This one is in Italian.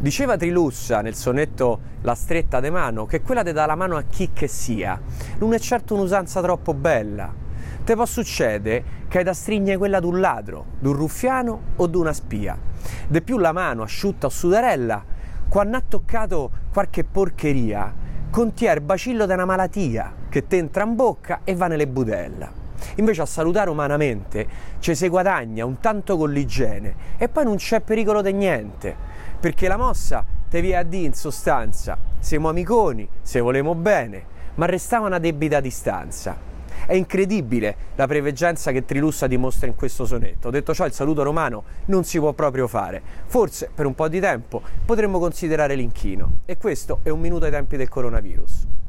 Diceva Trilussa nel sonetto La stretta de mano che quella de dà la mano a chi che sia non è certo un'usanza troppo bella. Te può succedere che hai da strigne quella d'un ladro, d'un ruffiano o d'una spia. De più la mano asciutta o sudarella, quando ha toccato qualche porcheria, contiene il bacillo di una malattia che ti entra in bocca e va nelle budella. Invece a salutare umanamente ci si guadagna un tanto con l'igiene e poi non c'è pericolo di niente perché la mossa te vi a di in sostanza siamo amiconi, se volemo bene, ma restava una debita distanza. È incredibile la preveggenza che Trilussa dimostra in questo sonetto. Detto ciò, il saluto romano non si può proprio fare. Forse per un po' di tempo potremmo considerare l'inchino. E questo è un minuto ai tempi del coronavirus.